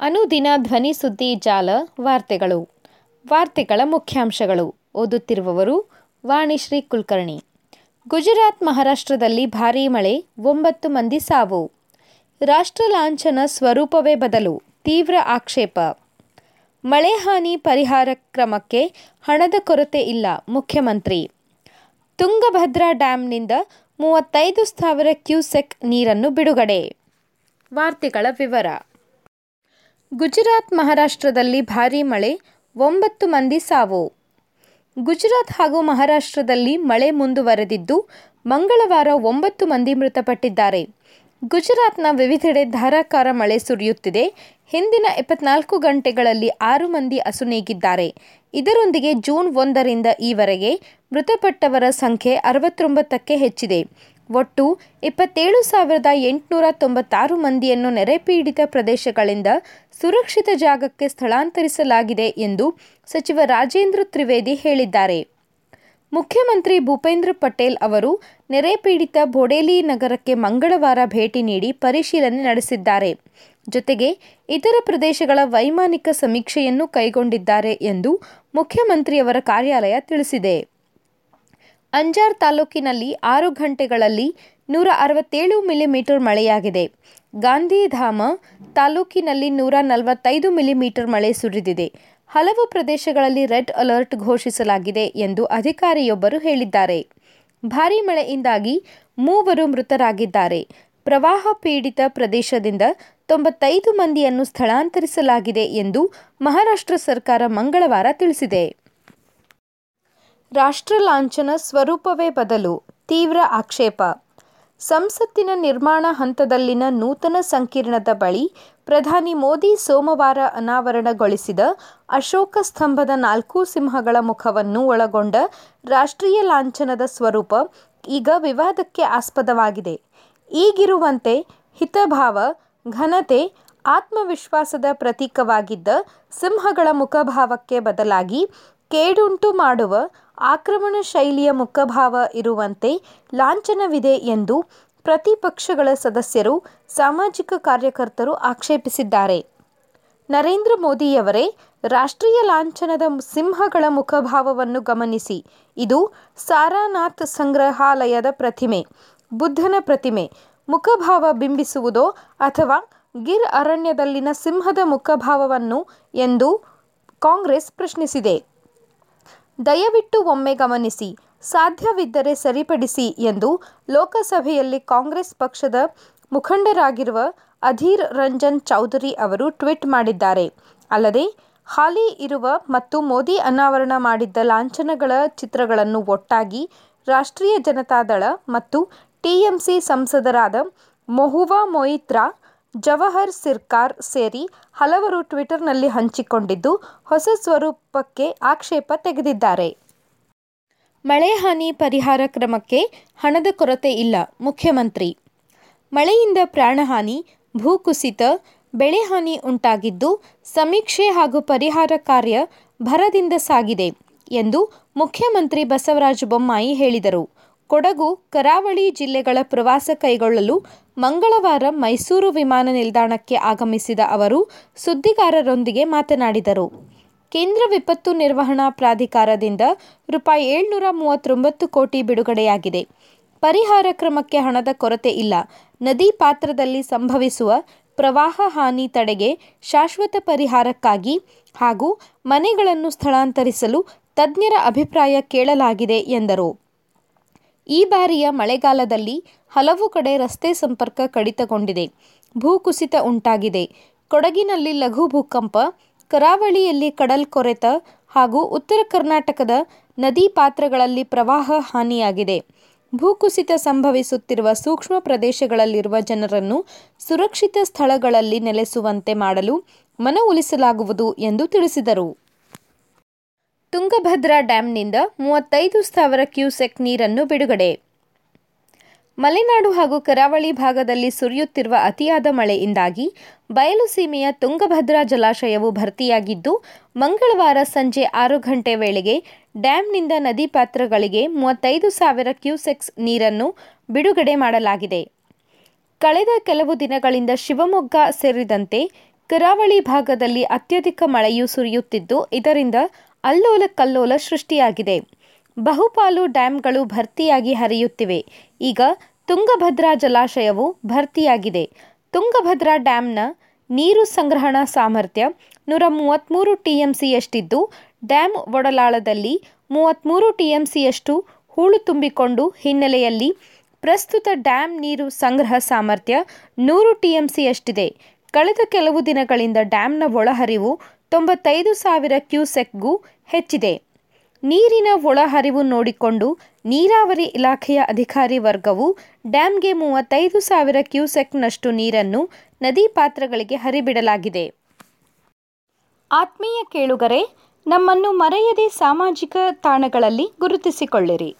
ಅನುದಿನ ಧ್ವನಿ ಸುದ್ದಿ ಜಾಲ ವಾರ್ತೆಗಳು. ವಾರ್ತೆಗಳ ಮುಖ್ಯಾಂಶಗಳು. ಓದುತ್ತಿರುವವರು ವಾಣಿಶ್ರೀ ಕುಲಕರ್ಣಿ. ಗುಜರಾತ್ ಮಹಾರಾಷ್ಟ್ರದಲ್ಲಿ ಭಾರೀ ಮಳೆ, ಒಂಬತ್ತು ಮಂದಿ ಸಾವು. ರಾಷ್ಟ್ರ ಲಾಂಛನ ಸ್ವರೂಪವೇ ಬದಲು, ತೀವ್ರ ಆಕ್ಷೇಪ. ಮಳೆ ಹಾನಿ ಪರಿಹಾರ ಕ್ರಮಕ್ಕೆ ಹಣದ ಕೊರತೆ ಇಲ್ಲ, ಮುಖ್ಯಮಂತ್ರಿ. ತುಂಗಭದ್ರಾ ಡ್ಯಾಂನಿಂದ ಮೂವತ್ತೈದು ಸಾವಿರ ಕ್ಯೂಸೆಕ್ ನೀರನ್ನು ಬಿಡುಗಡೆ. ವಾರ್ತೆಗಳ ವಿವರ. ಗುಜರಾತ್ ಮಹಾರಾಷ್ಟ್ರದಲ್ಲಿ ಭಾರೀ ಮಳೆ, ಒಂಬತ್ತು ಮಂದಿ ಸಾವು. ಗುಜರಾತ್ ಹಾಗೂ ಮಹಾರಾಷ್ಟ್ರದಲ್ಲಿ ಮಳೆ ಮುಂದುವರೆದಿದ್ದು, ಮಂಗಳವಾರ ಒಂಬತ್ತು ಮಂದಿ ಮೃತಪಟ್ಟಿದ್ದಾರೆ. ಗುಜರಾತ್ನ ವಿವಿಧೆಡೆ ಧಾರಾಕಾರ ಮಳೆ ಸುರಿಯುತ್ತಿದೆ. ಹಿಂದಿನ ಇಪ್ಪತ್ನಾಲ್ಕು ಗಂಟೆಗಳಲ್ಲಿ ಆರು ಮಂದಿ ಅಸುನೀಗಿದ್ದಾರೆ ಇದರೊಂದಿಗೆ ಜೂನ್ ಒಂದರಿಂದ ಈವರೆಗೆ ಮೃತಪಟ್ಟವರ ಸಂಖ್ಯೆ ಅರವತ್ತೊಂಬತ್ತಕ್ಕೆ ಹೆಚ್ಚಿದೆ. ಒಟ್ಟು ಇಪ್ಪತ್ತೇಳು ಸಾವಿರದ ಎಂಟುನೂರ ತೊಂಬತ್ತಾರು ಮಂದಿಯನ್ನು ನೆರೆಪೀಡಿತ ಪ್ರದೇಶಗಳಿಂದ ಸುರಕ್ಷಿತ ಜಾಗಕ್ಕೆ ಸ್ಥಳಾಂತರಿಸಲಾಗಿದೆ ಎಂದು ಸಚಿವ ರಾಜೇಂದ್ರ ತ್ರಿವೇದಿ ಹೇಳಿದ್ದಾರೆ. ಮುಖ್ಯಮಂತ್ರಿ ಭೂಪೇಂದ್ರ ಪಟೇಲ್ ಅವರು ನೆರೆಪೀಡಿತ ಬೋಡೇಲಿ ನಗರಕ್ಕೆ ಮಂಗಳವಾರ ಭೇಟಿ ನೀಡಿ ಪರಿಶೀಲನೆ ನಡೆಸಿದ್ದಾರೆ. ಜೊತೆಗೆ ಇತರ ಪ್ರದೇಶಗಳ ವೈಮಾನಿಕ ಸಮೀಕ್ಷೆಯನ್ನು ಕೈಗೊಂಡಿದ್ದಾರೆ ಎಂದು ಮುಖ್ಯಮಂತ್ರಿಯವರ ಕಾರ್ಯಾಲಯ ತಿಳಿಸಿದೆ. ಅಂಜಾರ್ ತಾಲೂಕಿನಲ್ಲಿ ಆರು ಗಂಟೆಗಳಲ್ಲಿ ನೂರ ಅರವತ್ತೇಳು ಮಿಲಿಮೀಟರ್ ಮಳೆಯಾಗಿದೆ. ಗಾಂಧಿಧಾಮ ತಾಲೂಕಿನಲ್ಲಿ ನೂರ ನಲವತ್ತೈದು ಮಿಲಿಮೀಟರ್ ಮಳೆ ಸುರಿದಿದೆ. ಹಲವು ಪ್ರದೇಶಗಳಲ್ಲಿ ರೆಡ್ ಅಲರ್ಟ್ ಘೋಷಿಸಲಾಗಿದೆ ಎಂದು ಅಧಿಕಾರಿಯೊಬ್ಬರು ಹೇಳಿದ್ದಾರೆ. ಭಾರೀ ಮಳೆಯಿಂದಾಗಿ ಮೂವರು ಮೃತರಾಗಿದ್ದಾರೆ. ಪ್ರವಾಹ ಪೀಡಿತ ಪ್ರದೇಶದಿಂದ ತೊಂಬತ್ತೈದು ಮಂದಿಯನ್ನು ಸ್ಥಳಾಂತರಿಸಲಾಗಿದೆ ಎಂದು ಮಹಾರಾಷ್ಟ್ರ ಸರ್ಕಾರ ಮಂಗಳವಾರ ತಿಳಿಸಿದೆ. ರಾಷ್ಟ್ರ ಲಾಂಛನ ಸ್ವರೂಪವೇ ಬದಲು ತೀವ್ರ ಆಕ್ಷೇಪ. ಸಂಸತ್ತಿನ ನಿರ್ಮಾಣ ಹಂತದಲ್ಲಿನ ನೂತನ ಸಂಕೀರ್ಣದ ಬಳಿ ಪ್ರಧಾನಿ ಮೋದಿ ಸೋಮವಾರ ಅನಾವರಣಗೊಳಿಸಿದ ಅಶೋಕ ಸ್ತಂಭದ ನಾಲ್ಕು ಸಿಂಹಗಳ ಮುಖವನ್ನು ಒಳಗೊಂಡ ರಾಷ್ಟ್ರೀಯ ಲಾಂಛನದ ಸ್ವರೂಪ ಈಗ ವಿವಾದಕ್ಕೆ ಆಸ್ಪದವಾಗಿದೆ. ಈಗಿರುವಂತೆ ಹಿತಭಾವ, ಘನತೆ, ಆತ್ಮವಿಶ್ವಾಸದ ಪ್ರತೀಕವಾಗಿದ್ದ ಸಿಂಹಗಳ ಮುಖಭಾವಕ್ಕೆ ಬದಲಾಗಿ ಕೇಡುಂಟು ಮಾಡುವ ಆಕ್ರಮಣ ಶೈಲಿಯ ಮುಖಭಾವ ಇರುವಂತೆ ಲಾಂಛನವಿದೆ ಎಂದು ಪ್ರತಿಪಕ್ಷಗಳ ಸದಸ್ಯರು, ಸಾಮಾಜಿಕ ಕಾರ್ಯಕರ್ತರು ಆಕ್ಷೇಪಿಸಿದ್ದಾರೆ. ನರೇಂದ್ರ ಮೋದಿಯವರೇ ರಾಷ್ಟ್ರೀಯ ಲಾಂಛನದ ಸಿಂಹಗಳ ಮುಖಭಾವವನ್ನು ಗಮನಿಸಿ. ಇದು ಸಾರಾನಾಥ್ ಸಂಗ್ರಹಾಲಯದ ಪ್ರತಿಮೆ, ಬುದ್ಧನ ಪ್ರತಿಮೆ. ಮುಖಭಾವ ಬಿಂಬಿಸುವುದೋ ಅಥವಾ ಗಿರ್ ಅರಣ್ಯದಲ್ಲಿನ ಸಿಂಹದ ಮುಖಭಾವವನ್ನು ಎಂದು ಕಾಂಗ್ರೆಸ್ ಪ್ರಶ್ನಿಸಿದೆ. ದಯವಿಟ್ಟು ಒಮ್ಮೆ ಗಮನಿಸಿ. ಸಾಧ್ಯವಿದ್ದರೆ ಸರಿಪಡಿಸಿ ಎಂದು ಲೋಕಸಭೆಯಲ್ಲಿ ಕಾಂಗ್ರೆಸ್ ಪಕ್ಷದ ಮುಖಂಡರಾಗಿರುವ ಅಧೀರ್ ರಂಜನ್ ಚೌಧರಿ ಅವರು ಟ್ವೀಟ್ ಮಾಡಿದ್ದಾರೆ. ಅಲ್ಲದೆ, ಹಾಲಿ ಇರುವ ಮತ್ತು ಮೋದಿ ಅನಾವರಣ ಮಾಡಿದ್ದ ಲಾಂಛನಗಳ ಚಿತ್ರಗಳನ್ನು ಒಟ್ಟಾಗಿ ರಾಷ್ಟ್ರೀಯ ಜನತಾದಳ ಮತ್ತು ಟಿಎಂಸಿ ಸಂಸದರಾದ ಮೊಹುವಾ ಮೊಯಿತ್ರಾ ಜವಹರ್ ಸಿರ್ಕಾರ್ ಸೇರಿ ಹಲವರು ಟ್ವಿಟರ್ನಲ್ಲಿ ಹಂಚಿಕೊಂಡಿದ್ದು, ಹೊಸ ಸ್ವರೂಪಕ್ಕೆ ಆಕ್ಷೇಪ ತೆಗೆದಿದ್ದಾರೆ. ಮಳೆ ಹಾನಿ ಪರಿಹಾರ ಕ್ರಮಕ್ಕೆ ಹಣದ ಕೊರತೆ ಇಲ್ಲ, ಮುಖ್ಯಮಂತ್ರಿ. ಮಳೆಯಿಂದ ಪ್ರಾಣಹಾನಿ ಭೂಕುಸಿತ ಬೆಳೆ ಹಾನಿ ಉಂಟಾಗಿದ್ದು, ಸಮೀಕ್ಷೆ ಹಾಗೂ ಪರಿಹಾರ ಕಾರ್ಯ ಭರದಿಂದ ಸಾಗಿದೆ ಎಂದು ಮುಖ್ಯಮಂತ್ರಿ ಬಸವರಾಜ ಬೊಮ್ಮಾಯಿ ಹೇಳಿದರು. ಕೊಡಗು, ಕರಾವಳಿ ಜಿಲ್ಲೆಗಳ ಪ್ರವಾಸ ಕೈಗೊಳ್ಳಲು ಮಂಗಳವಾರ ಮೈಸೂರು ವಿಮಾನ ನಿಲ್ದಾಣಕ್ಕೆ ಆಗಮಿಸಿದ ಅವರು ಸುದ್ದಿಗಾರರೊಂದಿಗೆ ಮಾತನಾಡಿದರು. ಕೇಂದ್ರ ವಿಪತ್ತು ನಿರ್ವಹಣಾ ಪ್ರಾಧಿಕಾರದಿಂದ ರೂಪಾಯಿ ಏಳ್ನೂರ ಮೂವತ್ತೊಂಬತ್ತು ಕೋಟಿ ಬಿಡುಗಡೆಯಾಗಿದೆ. ಪರಿಹಾರ ಕ್ರಮಕ್ಕೆ ಹಣದ ಕೊರತೆ ಇಲ್ಲ. ನದಿ ಪಾತ್ರದಲ್ಲಿ ಸಂಭವಿಸುವ ಪ್ರವಾಹ ಹಾನಿ ತಡೆಗೆ ಶಾಶ್ವತ ಪರಿಹಾರಕ್ಕಾಗಿ ಹಾಗೂ ಮನೆಗಳನ್ನು ಸ್ಥಳಾಂತರಿಸಲು ತಜ್ಞರ ಅಭಿಪ್ರಾಯ ಕೇಳಲಾಗಿದೆ ಎಂದರು. ಈ ಬಾರಿಯ ಮಳೆಗಾಲದಲ್ಲಿ ಹಲವು ಕಡೆ ರಸ್ತೆ ಸಂಪರ್ಕ ಕಡಿತಗೊಂಡಿದೆ. ಭೂಕುಸಿತ ಉಂಟಾಗಿದೆ. ಕೊಡಗಿನಲ್ಲಿ ಲಘು ಭೂಕಂಪ, ಕರಾವಳಿಯಲ್ಲಿ ಕಡಲ್ಕೊರೆತ ಹಾಗೂ ಉತ್ತರ ಕರ್ನಾಟಕದ ನದಿ ಪಾತ್ರಗಳಲ್ಲಿ ಪ್ರವಾಹ ಹಾನಿಯಾಗಿದೆ. ಭೂಕುಸಿತ ಸಂಭವಿಸುತ್ತಿರುವ ಸೂಕ್ಷ್ಮ ಪ್ರದೇಶಗಳಲ್ಲಿರುವ ಜನರನ್ನು ಸುರಕ್ಷಿತ ಸ್ಥಳಗಳಲ್ಲಿ ನೆಲೆಸುವಂತೆ ಮಾಡಲು ಮನವೊಲಿಸಲಾಗುವುದು ಎಂದು ತಿಳಿಸಿದರು. ತುಂಗಭದ್ರಾ ಡ್ಯಾಂನಿಂದ ಮೂವತ್ತೈದು ಸಾವಿರ ಕ್ಯೂಸೆಕ್ ನೀರನ್ನು ಬಿಡುಗಡೆ. ಮಲೆನಾಡು ಹಾಗೂ ಕರಾವಳಿ ಭಾಗದಲ್ಲಿ ಸುರಿಯುತ್ತಿರುವ ಅತಿಯಾದ ಮಳೆಯಿಂದಾಗಿ ಬಯಲುಸೀಮೆಯ ತುಂಗಭದ್ರಾ ಜಲಾಶಯವು ಭರ್ತಿಯಾಗಿದ್ದು, ಮಂಗಳವಾರ ಸಂಜೆ ಆರು ಗಂಟೆ ವೇಳೆಗೆ ಡ್ಯಾಂನಿಂದ ನದಿ ಪಾತ್ರಗಳಿಗೆ ಮೂವತ್ತೈದು ಸಾವಿರ ಕ್ಯೂಸೆಕ್ಸ್ ನೀರನ್ನು ಬಿಡುಗಡೆ ಮಾಡಲಾಗಿದೆ. ಕಳೆದ ಕೆಲವು ದಿನಗಳಿಂದ ಶಿವಮೊಗ್ಗ ಸೇರಿದಂತೆ ಕರಾವಳಿ ಭಾಗದಲ್ಲಿ ಅತ್ಯಧಿಕ ಮಳೆಯು ಸುರಿಯುತ್ತಿದ್ದು, ಇದರಿಂದ ಅಲ್ಲೋಲ ಕಲ್ಲೋಲ ಸೃಷ್ಟಿಯಾಗಿದೆ. ಬಹುಪಾಲು ಡ್ಯಾಂಗಳು ಭರ್ತಿಯಾಗಿ ಹರಿಯುತ್ತಿವೆ. ಈಗ ತುಂಗಭದ್ರಾ ಜಲಾಶಯವು ಭರ್ತಿಯಾಗಿದೆ. ತುಂಗಭದ್ರಾ ಡ್ಯಾಂನ ನೀರು ಸಂಗ್ರಹಣಾ ಸಾಮರ್ಥ್ಯ ನೂರ ಮೂವತ್ತ್ಮೂರು ಟಿ ಎಂ ಸಿಯಷ್ಟಿದ್ದು ಡ್ಯಾಂ ಒಡಲಾಳದಲ್ಲಿ ಮೂವತ್ತ್ಮೂರು ಸಿಯಷ್ಟು ಹೂಳು ತುಂಬಿಕೊಂಡು ಹಿನ್ನೆಲೆಯಲ್ಲಿ ಪ್ರಸ್ತುತ ಡ್ಯಾಂ ನೀರು ಸಂಗ್ರಹ ಸಾಮರ್ಥ್ಯ ನೂರು ಟಿಎಂಸಿಯಷ್ಟಿದೆ. ಕಳೆದ ಕೆಲವು ದಿನಗಳಿಂದ ಡ್ಯಾಂನ ಒಳಹರಿವು ತೊಂಬತ್ತೈದು ಸಾವಿರ ಕ್ಯೂಸೆಕ್ಗೂ ಹೆಚ್ಚಿದೆ. ನೀರಿನ ಒಳಹರಿವು ನೋಡಿಕೊಂಡು ನೀರಾವರಿ ಇಲಾಖೆಯ ಅಧಿಕಾರಿ ವರ್ಗವು ಡ್ಯಾಂಗೆ ಮೂವತ್ತೈದು ಸಾವಿರ ಕ್ಯೂಸೆಕ್ನಷ್ಟು ನೀರನ್ನು ನದಿ ಪಾತ್ರಗಳಿಗೆ ಹರಿಬಿಡಲಾಗಿದೆ. ಆತ್ಮೀಯ ಕೇಳುಗರೆ, ನಮ್ಮನ್ನು ಮರೆಯದೆ ಸಾಮಾಜಿಕ ತಾಣಗಳಲ್ಲಿ ಗುರುತಿಸಿಕೊಳ್ಳಿರಿ.